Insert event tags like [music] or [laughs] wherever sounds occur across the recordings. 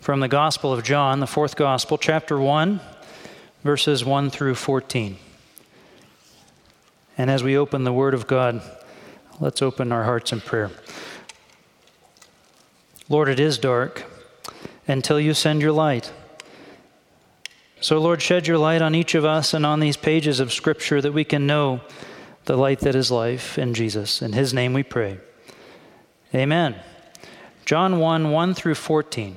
from the Gospel of John, the fourth Gospel, chapter 1, verses 1 through 14. And as we open the Word of God, let's open our hearts in prayer. Lord, it is dark until you send your light. So, Lord, shed your light on each of us and on these pages of Scripture that we can know the light that is life in Jesus. In His name we pray. Amen. John 1 1 through 14.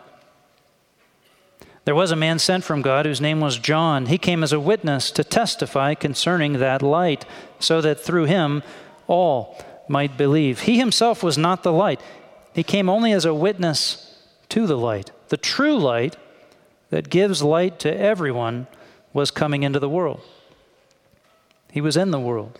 There was a man sent from God whose name was John. He came as a witness to testify concerning that light, so that through him all might believe. He himself was not the light, he came only as a witness to the light. The true light that gives light to everyone was coming into the world. He was in the world.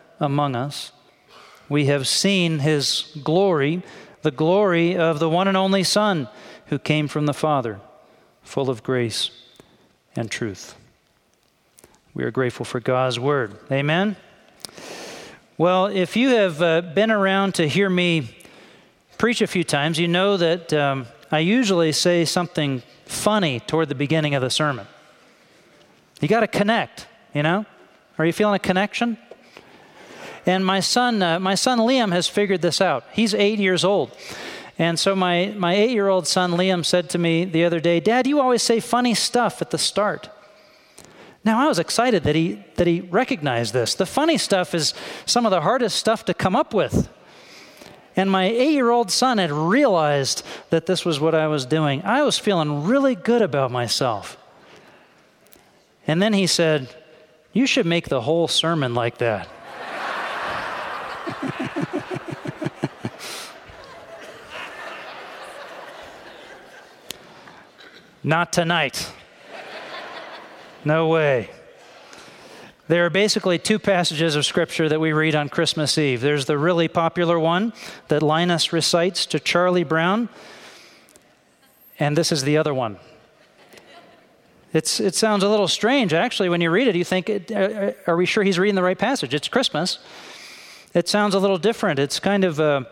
among us. We have seen his glory, the glory of the one and only Son who came from the Father, full of grace and truth. We are grateful for God's word. Amen. Well, if you have uh, been around to hear me preach a few times, you know that um, I usually say something funny toward the beginning of the sermon. You got to connect, you know? Are you feeling a connection? And my son, uh, my son Liam has figured this out. He's eight years old. And so my, my eight year old son Liam said to me the other day, Dad, you always say funny stuff at the start. Now I was excited that he, that he recognized this. The funny stuff is some of the hardest stuff to come up with. And my eight year old son had realized that this was what I was doing. I was feeling really good about myself. And then he said, You should make the whole sermon like that. Not tonight. No way. There are basically two passages of Scripture that we read on Christmas Eve. There's the really popular one that Linus recites to Charlie Brown, and this is the other one. It's, it sounds a little strange, actually, when you read it. You think, uh, are we sure he's reading the right passage? It's Christmas it sounds a little different. It's kind of a,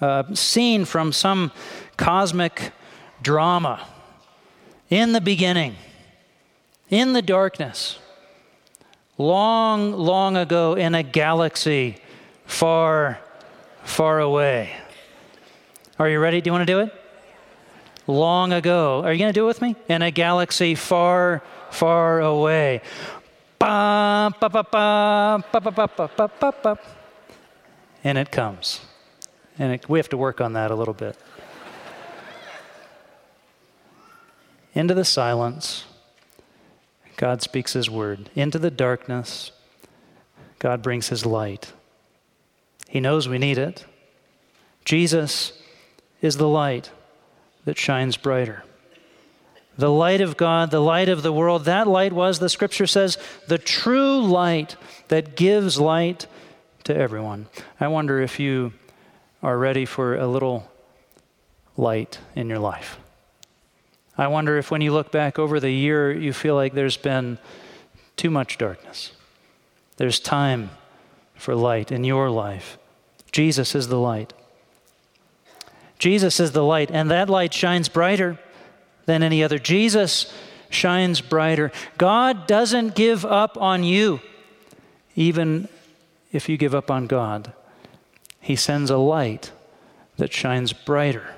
a scene from some cosmic drama. In the beginning, in the darkness, long, long ago in a galaxy far, far away. Are you ready? Do you want to do it? Long ago. Are you going to do it with me? In a galaxy far, far away. And it comes. And it, we have to work on that a little bit. Into the silence, God speaks His word. Into the darkness, God brings His light. He knows we need it. Jesus is the light that shines brighter. The light of God, the light of the world, that light was, the scripture says, the true light that gives light to everyone. I wonder if you are ready for a little light in your life. I wonder if when you look back over the year, you feel like there's been too much darkness. There's time for light in your life. Jesus is the light. Jesus is the light, and that light shines brighter than any other. Jesus shines brighter. God doesn't give up on you, even if you give up on God. He sends a light that shines brighter.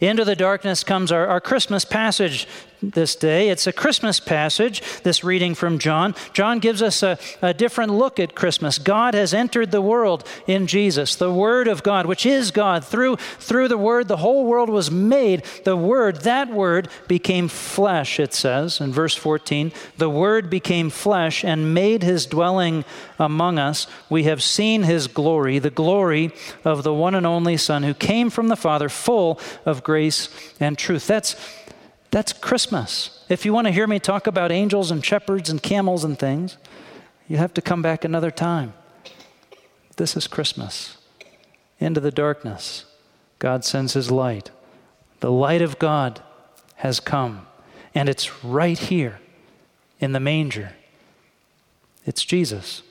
Into the darkness comes our, our Christmas passage this day. It's a Christmas passage, this reading from John. John gives us a, a, different look at Christmas. God has entered the world in Jesus, the Word of God, which is God. Through, through the Word, the whole world was made. The Word, that Word, became flesh, it says in verse 14. The Word became flesh and made his dwelling among us. We have seen his glory, the glory of the one and only Son who came from the Father, full of grace and truth. That's that's Christmas. If you want to hear me talk about angels and shepherds and camels and things, you have to come back another time. This is Christmas. Into the darkness, God sends his light. The light of God has come, and it's right here in the manger. It's Jesus.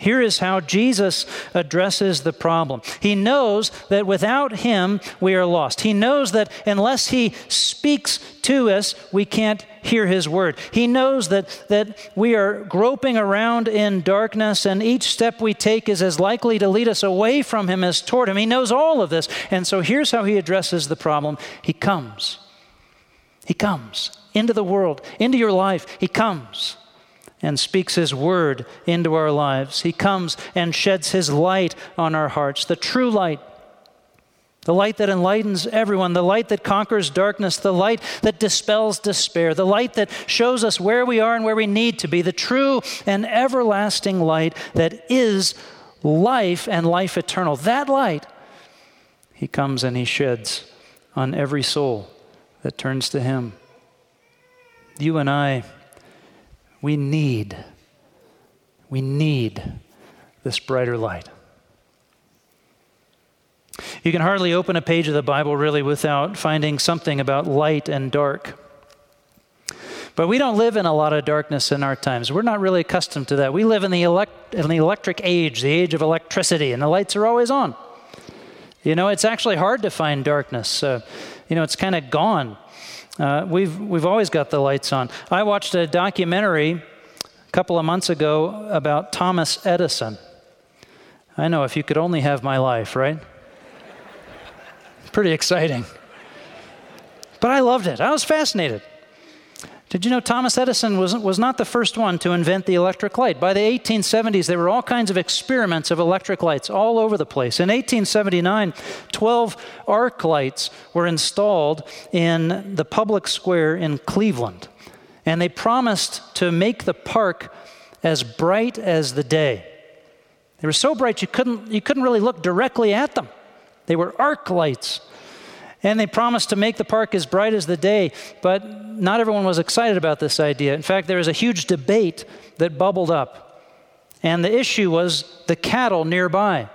Here is how Jesus addresses the problem. He knows that without Him, we are lost. He knows that unless He speaks to us, we can't hear His word. He knows that, that we are groping around in darkness, and each step we take is as likely to lead us away from Him as toward Him. He knows all of this. And so here's how He addresses the problem He comes. He comes into the world, into your life. He comes and speaks His word into our lives. He comes and sheds His light on our hearts, the true light, the light that enlightens everyone, the light that conquers darkness, the light that dispels despair, the light that shows us where we are and where we need to be, the true and everlasting light that is life and life eternal. That light, He comes and He sheds on every soul that turns to Him. You and I we need, we need this brighter light. You can hardly open a page of the Bible really without finding something about light and dark. But we don't live in a lot of darkness in our times. We're not really accustomed to that. We live in the, elect- in the electric age, the age of electricity, and the lights are always on. You know, it's actually hard to find darkness. Uh, you know, it's kind of gone. Uh, we've, we've always got the lights on. I watched a documentary a couple of months ago about Thomas Edison. I know, if you could only have my life, right? [laughs] Pretty exciting. But I loved it. I was fascinated. Did you know Thomas Edison was, was not the first one to invent the electric light? By the 1870s, there were all kinds of experiments of electric lights all over the place. In 1879, 12 arc lights were installed in the public square in Cleveland. And they promised to make the park as bright as the day. They were so bright you couldn't, you couldn't really look directly at them. They were arc lights. And they promised to make the park as bright as the day, but not everyone was excited about this idea. In fact, there was a huge debate that bubbled up. And the issue was the cattle nearby.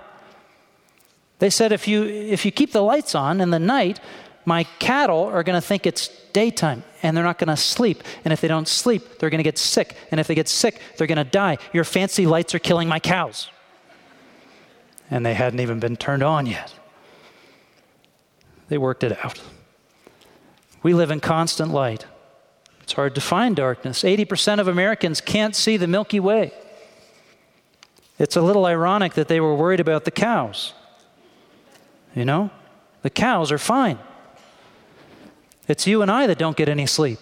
They said if you, if you keep the lights on in the night, my cattle are going to think it's daytime and they're not going to sleep. And if they don't sleep, they're going to get sick. And if they get sick, they're going to die. Your fancy lights are killing my cows. And they hadn't even been turned on yet. They worked it out. We live in constant light. It's hard to find darkness. 80% of Americans can't see the Milky Way. It's a little ironic that they were worried about the cows. You know? The cows are fine. It's you and I that don't get any sleep.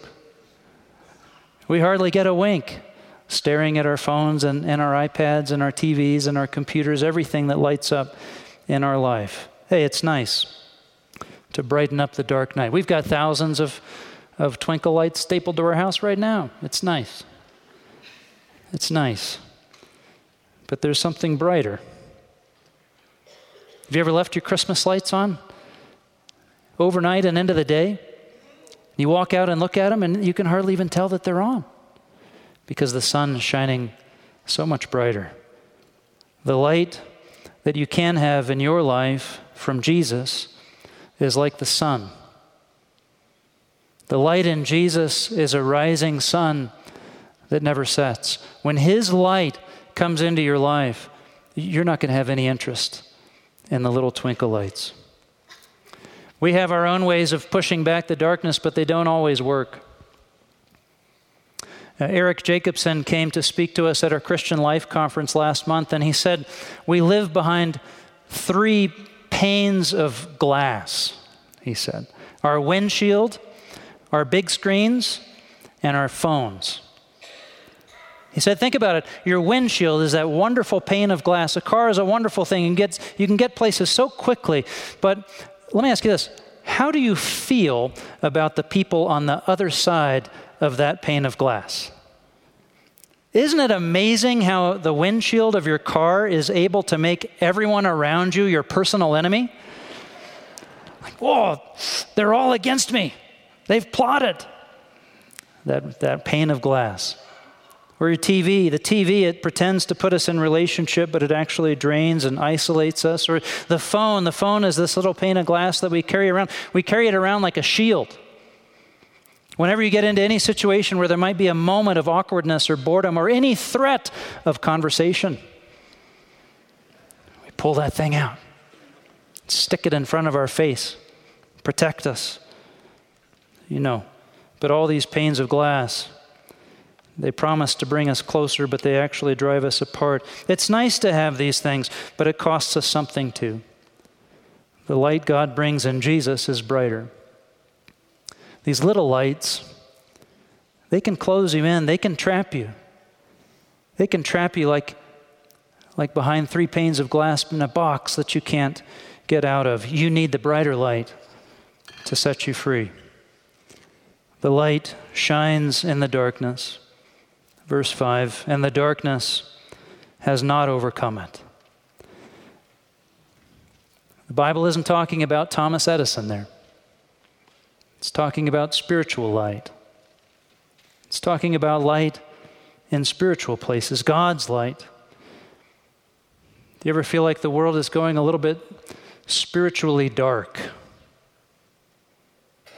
We hardly get a wink staring at our phones and, and our iPads and our TVs and our computers, everything that lights up in our life. Hey, it's nice to brighten up the dark night. We've got thousands of, of twinkle lights stapled to our house right now. It's nice. It's nice. But there's something brighter. Have you ever left your Christmas lights on overnight and into the day? You walk out and look at them, and you can hardly even tell that they're on because the sun is shining so much brighter. The light that you can have in your life from Jesus is like the sun. The light in Jesus is a rising sun that never sets, when His light comes into your life, you're not going to have any interest in the little twinkle lights. We have our own ways of pushing back the darkness, but they don't always work. Uh, Eric Jacobsen came to speak to us at our Christian Life Conference last month, and he said, We live behind three panes of glass, he said our windshield, our big screens, and our phones. He said, Think about it. Your windshield is that wonderful pane of glass. A car is a wonderful thing. You can get, you can get places so quickly. But let me ask you this How do you feel about the people on the other side of that pane of glass? Isn't it amazing how the windshield of your car is able to make everyone around you your personal enemy? Like, oh, they're all against me. They've plotted. That, that pane of glass. Or your TV. The TV, it pretends to put us in relationship, but it actually drains and isolates us. Or the phone. The phone is this little pane of glass that we carry around. We carry it around like a shield. Whenever you get into any situation where there might be a moment of awkwardness or boredom or any threat of conversation, we pull that thing out, stick it in front of our face, protect us. You know, but all these panes of glass, they promise to bring us closer, but they actually drive us apart. It's nice to have these things, but it costs us something too. The light God brings in Jesus is brighter. These little lights, they can close you in, they can trap you. They can trap you like, like behind three panes of glass in a box that you can't get out of. You need the brighter light to set you free. The light shines in the darkness. Verse 5 And the darkness has not overcome it. The Bible isn't talking about Thomas Edison there. It's talking about spiritual light. It's talking about light in spiritual places, God's light. Do you ever feel like the world is going a little bit spiritually dark?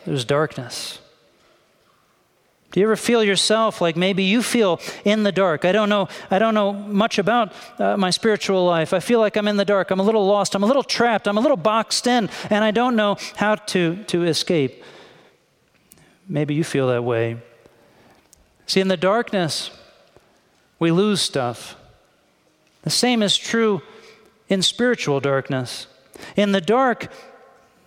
There's darkness. Do you ever feel yourself like maybe you feel in the dark? I don't know. I don't know much about uh, my spiritual life. I feel like I'm in the dark. I'm a little lost. I'm a little trapped. I'm a little boxed in, and I don't know how to to escape. Maybe you feel that way. See, in the darkness, we lose stuff. The same is true in spiritual darkness. In the dark,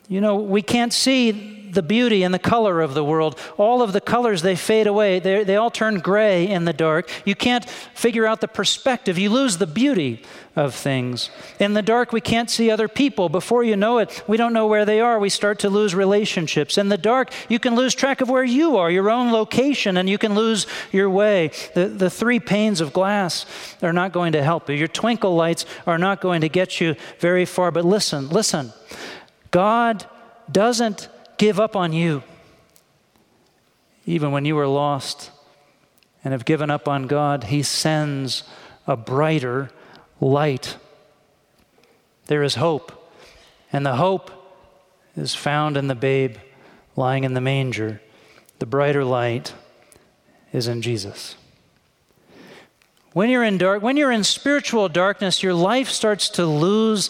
you know, we can't see the beauty and the color of the world. All of the colors, they fade away. They, they all turn gray in the dark. You can't figure out the perspective. You lose the beauty of things. In the dark, we can't see other people. Before you know it, we don't know where they are. We start to lose relationships. In the dark, you can lose track of where you are, your own location, and you can lose your way. The, the three panes of glass are not going to help you. Your twinkle lights are not going to get you very far. But listen, listen. God doesn't give up on you. Even when you are lost and have given up on God, He sends a brighter light. There is hope, and the hope is found in the babe lying in the manger. The brighter light is in Jesus. When you're in dark, when you're in spiritual darkness, your life starts to lose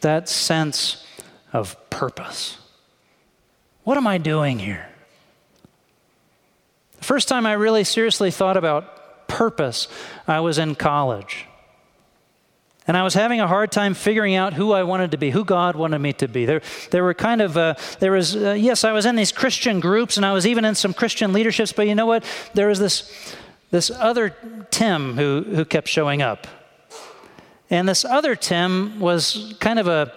that sense of purpose. What am I doing here? The first time I really seriously thought about purpose, I was in college. And I was having a hard time figuring out who I wanted to be, who God wanted me to be. There, there were kind of, uh, there was, uh, yes, I was in these Christian groups and I was even in some Christian leaderships, but you know what? There was this, this other Tim who, who kept showing up. And this other Tim was kind of a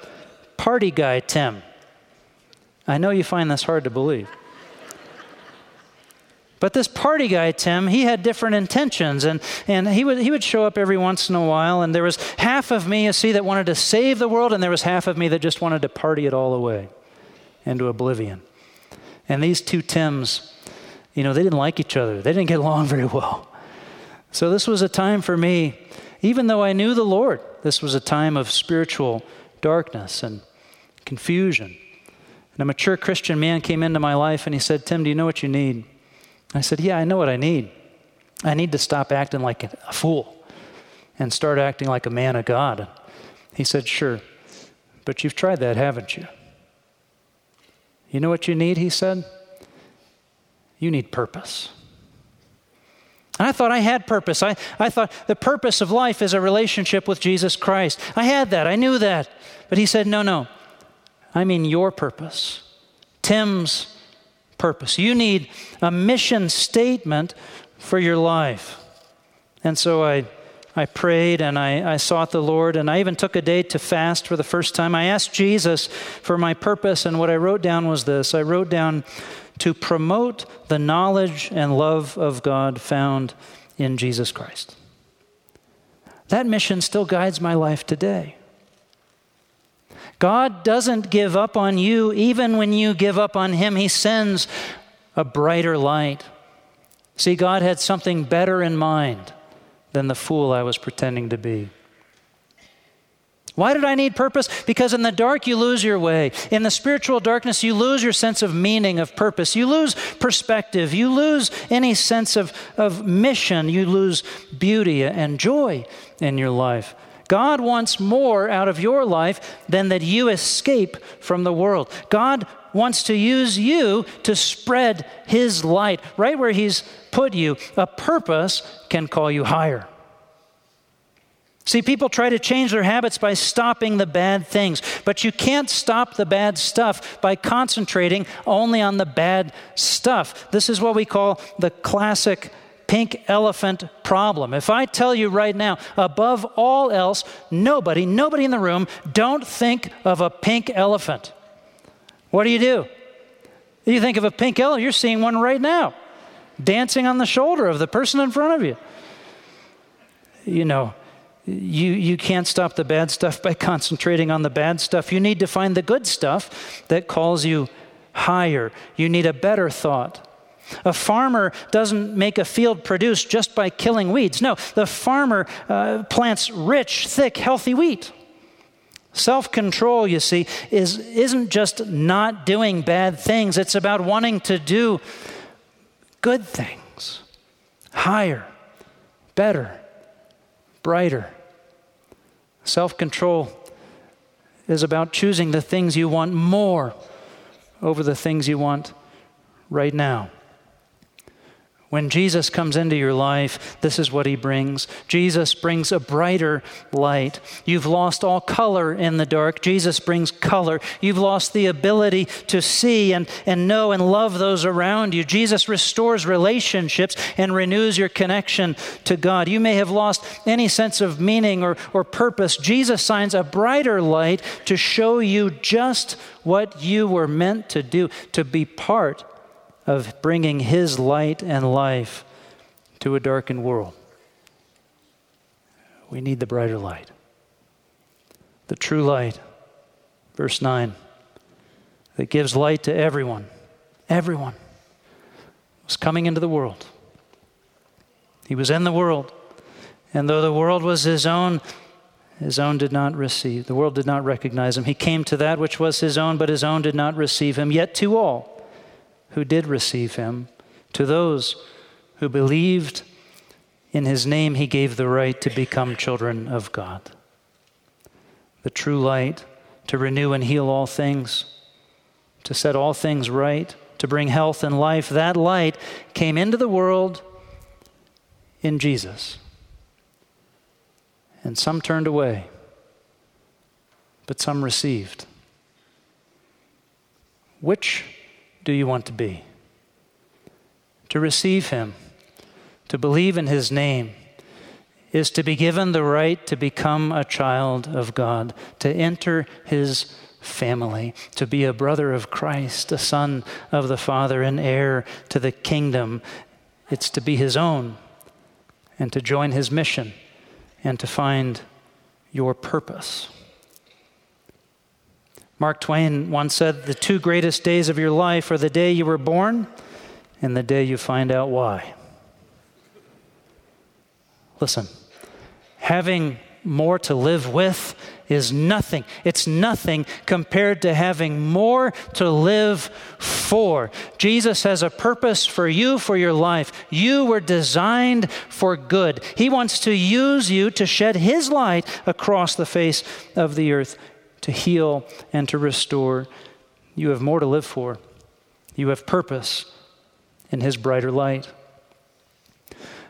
party guy Tim. I know you find this hard to believe. But this party guy, Tim, he had different intentions, and, and he, would, he would show up every once in a while, and there was half of me, you see, that wanted to save the world, and there was half of me that just wanted to party it all away into oblivion. And these two Tims, you know, they didn't like each other, they didn't get along [laughs] very well. So this was a time for me, even though I knew the Lord, this was a time of spiritual darkness and confusion. And a mature Christian man came into my life and he said, Tim, do you know what you need? I said, Yeah, I know what I need. I need to stop acting like a fool and start acting like a man of God. He said, Sure, but you've tried that, haven't you? You know what you need, he said? You need purpose. And I thought I had purpose. I, I thought the purpose of life is a relationship with Jesus Christ. I had that. I knew that. But he said, No, no. I mean your purpose. Tim's purpose. You need a mission statement for your life. And so I, I prayed and I, I sought the Lord, and I even took a day to fast for the first time. I asked Jesus for my purpose, and what I wrote down was this I wrote down to promote the knowledge and love of God found in Jesus Christ. That mission still guides my life today. God doesn't give up on you even when you give up on Him. He sends a brighter light. See, God had something better in mind than the fool I was pretending to be. Why did I need purpose? Because in the dark, you lose your way. In the spiritual darkness, you lose your sense of meaning, of purpose. You lose perspective. You lose any sense of, of mission. You lose beauty and joy in your life. God wants more out of your life than that you escape from the world. God wants to use you to spread His light. Right where He's put you, a purpose can call you higher. See, people try to change their habits by stopping the bad things, but you can't stop the bad stuff by concentrating only on the bad stuff. This is what we call the classic pink elephant problem. If I tell you right now, above all else, nobody, nobody in the room, don't think of a pink elephant. What do you do? You think of a pink elephant, you're seeing one right now, dancing on the shoulder of the person in front of you. You know, you, you can't stop the bad stuff by [laughs] concentrating on the bad stuff. You need to find the good stuff that calls you higher. You need a better thought. A farmer doesn't make a field produce just by killing weeds. No, the farmer uh, plants rich, thick, healthy wheat. Self control, you see, is, isn't just not doing bad things, it's about wanting to do good things, higher, better brighter. Self control is about choosing the things you want more over the things you want right now. When Jesus comes into your life, this is what he brings. Jesus brings a brighter light. You've lost all color in the dark. Jesus brings color. You've lost the ability to see and, and know and love those around you. Jesus restores relationships and renews your connection to God. You may have lost any sense of meaning or, or purpose. Jesus shines a brighter light to show you just what you were meant to do, to be part of bringing His light and life to a darkened world. We need the brighter light. The true light, verse 9, that gives light to everyone. Everyone was coming into the world. He was in the world. And though the world was his own, his own did not receive. The world did not recognize him. He came to that which was his own, but his own did not receive him. Yet to all, who did receive him. To those who believed in his name, he gave the right to become children of God. The true light to renew and heal all things, to set all things right, to bring health and life. That light came into the world in Jesus. And some turned away, but some received. Which do you want to be? To receive Him, to believe in His name, is to be given the right to become a child of God, to enter His family, to be a brother of Christ, a son of the Father, an heir to the kingdom. It's to be His own and to join His mission and to find your purpose. Mark Twain once said, The two greatest days of your life are the day you were born and the day you find out why. Listen, having more to live with is nothing. It's nothing compared to having more to live for. Jesus has a purpose for you, for your life. You were designed for good. He wants to use you to shed His light across the face of the earth, to heal and to restore. You have more to live for. You have purpose in His brighter light.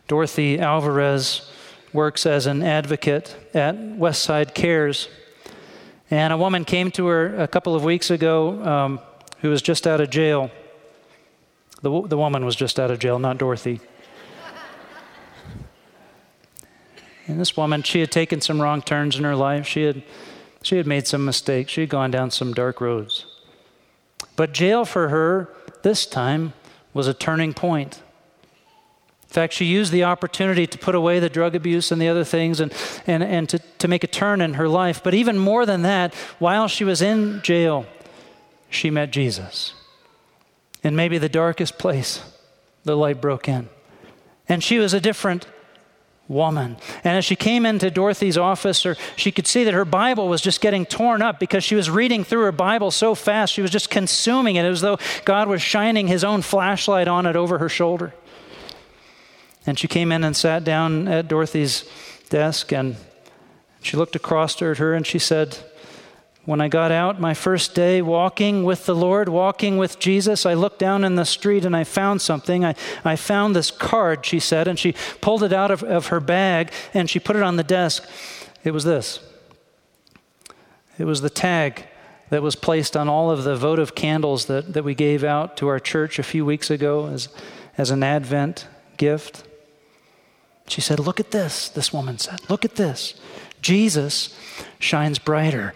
Dorothy Alvarez works as an advocate at Westside Cares. And a woman came to her a couple of weeks ago um, who was just out of jail. The, the woman was just out of jail, not Dorothy. and this woman, she had taken some wrong turns in her life. She had, she had made some mistakes. She had gone down some dark roads. But jail for her this time was a turning point. In fact, she used the opportunity to put away the drug abuse and the other things and, and, and to, to make a turn in her life. But even more than that, while she was in jail, she met Jesus. In maybe the darkest place, the light broke in. And she was a different woman. And as she came into Dorothy's office, or she could see that her Bible was just getting torn up because she was reading through her Bible so fast. She was just consuming it It was as though God was shining his own flashlight on it over her shoulder. And she came in and sat down at Dorothy's desk, and she looked across at her and she said, When I got out my first day walking with the Lord, walking with Jesus, I looked down in the street and I found something. I, I found this card, she said, and she pulled it out of, of her bag and she put it on the desk. It was this it was the tag that was placed on all of the votive candles that, that we gave out to our church a few weeks ago as, as an Advent gift. She said, Look at this, this woman said. Look at this. Jesus shines brighter.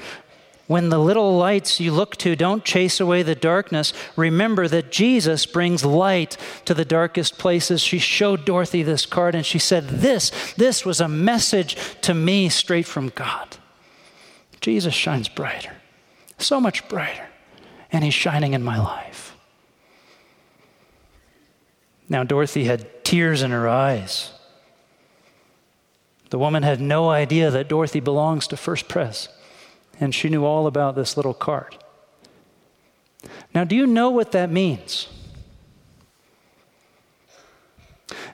When the little lights you look to don't chase away the darkness, remember that Jesus brings light to the darkest places. She showed Dorothy this card and she said, This, this was a message to me straight from God. Jesus shines brighter, so much brighter, and he's shining in my life. Now, Dorothy had tears in her eyes the woman had no idea that Dorothy belongs to First Pres, and she knew all about this little cart. Now, do you know what that means?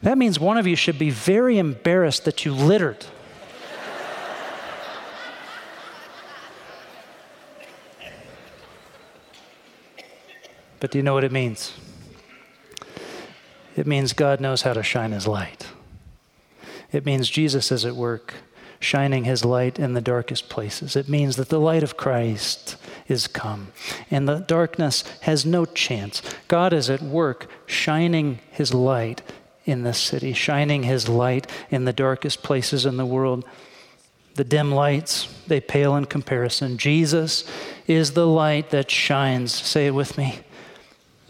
That means one of you should be very embarrassed that you littered. but do you know what it means? It means God knows how to shine his light. It means Jesus is at work, shining his light in the darkest places. It means that the light of Christ is come, and the darkness has no chance. God is at work, shining his light in this city, shining his light in the darkest places in the world. The dim lights, they pale in comparison. Jesus is the light that shines, say it with me,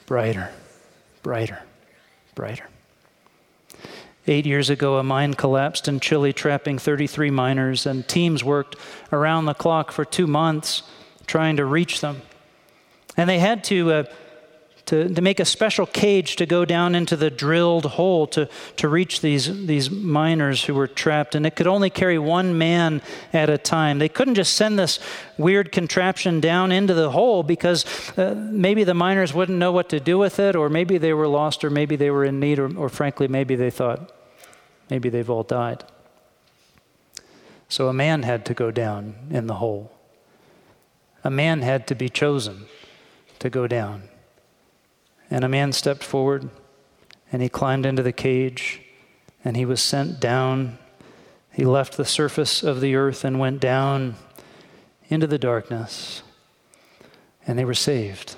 brighter, brighter, brighter. Eight years ago, a mine collapsed in Chile, trapping 33 miners, and teams worked around the clock for two months trying to reach them. And they had to, uh, to, to, make a special cage to go down into the drilled hole to, to reach these, these miners who were trapped. And it could only carry one man at a time. They couldn't just send this weird contraption down into the hole because uh, maybe the miners wouldn't know what to do with it, or maybe they were lost, or maybe they were in need, or, or frankly, maybe they thought maybe they've all died. So a man had to go down in the hole. A man had to be chosen to go down. And a man stepped forward and he climbed into the cage and he was sent down. He left the surface of the earth and went down into the darkness. And they were saved.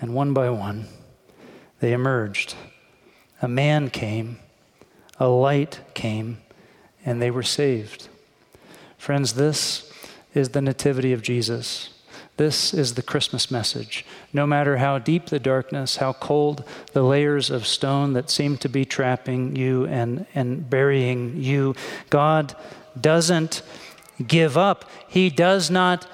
And one by one, they emerged. A man came, a light came, and they were saved. Friends, this is the nativity of Jesus. This is the Christmas message. No matter how deep the darkness, how cold the layers of stone that seem to be trapping you and, and burying you, God doesn't give up. He does not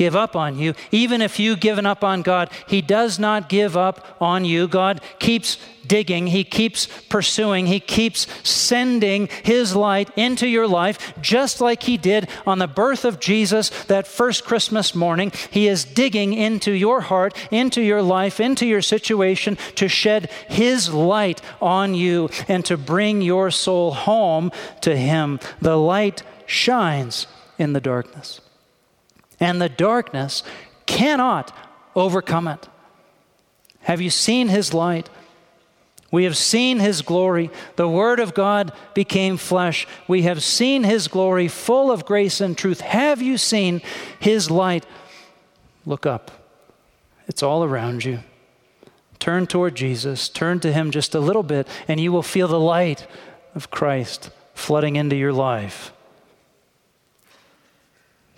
give up on you. Even if you've given up on God, He does not give up on you. God keeps digging, He keeps pursuing, He keeps sending His light into your life, just like He did on the birth of Jesus that first Christmas morning. He is digging into your heart, into your life, into your situation to shed His light on you and to bring your soul home to Him. The light shines in the darkness, and the darkness cannot overcome it. Have you seen His light? We have seen his glory. The Word of God became flesh. We have seen his glory full of grace and truth. Have you seen his light? Look up. It's all around you. Turn toward Jesus. Turn to him just a little bit, and you will feel the light of Christ flooding into your life.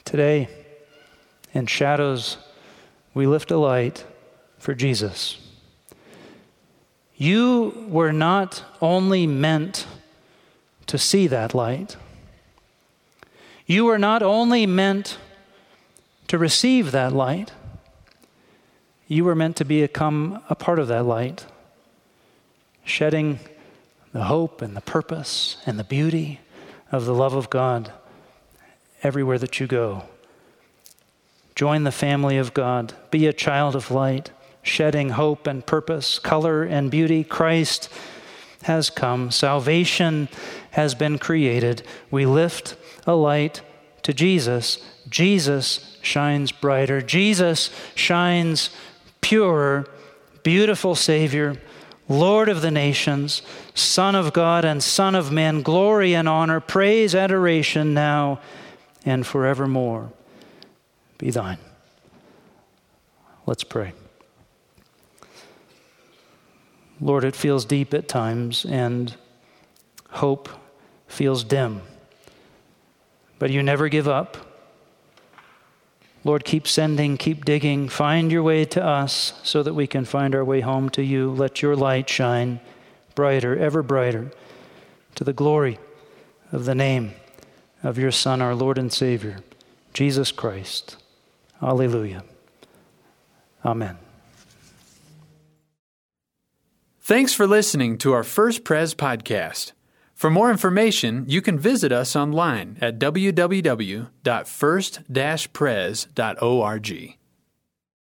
Today, in shadows, we lift a light for Jesus. You were not only meant to see that light, you were not only meant to receive that light, you were meant to become a part of that light, shedding the hope and the purpose and the beauty of the love of God everywhere that you go. Join the family of God, be a child of light shedding hope and purpose, color and beauty. Christ has come, salvation has been created. We lift a light to Jesus. Jesus shines brighter. Jesus shines purer, beautiful Savior, Lord of the nations, Son of God and Son of man, glory and honor, praise, adoration now and forevermore be thine. Let's pray. Lord, it feels deep at times and hope feels dim. But you never give up. Lord, keep sending, keep digging. Find your way to us so that we can find our way home to you. Let your light shine brighter, ever brighter, to the glory of the name of your Son, our Lord and Savior, Jesus Christ. Alleluia. Amen. Thanks for listening to our First Pres podcast. For more information, you can visit us online at www.first-pres.org.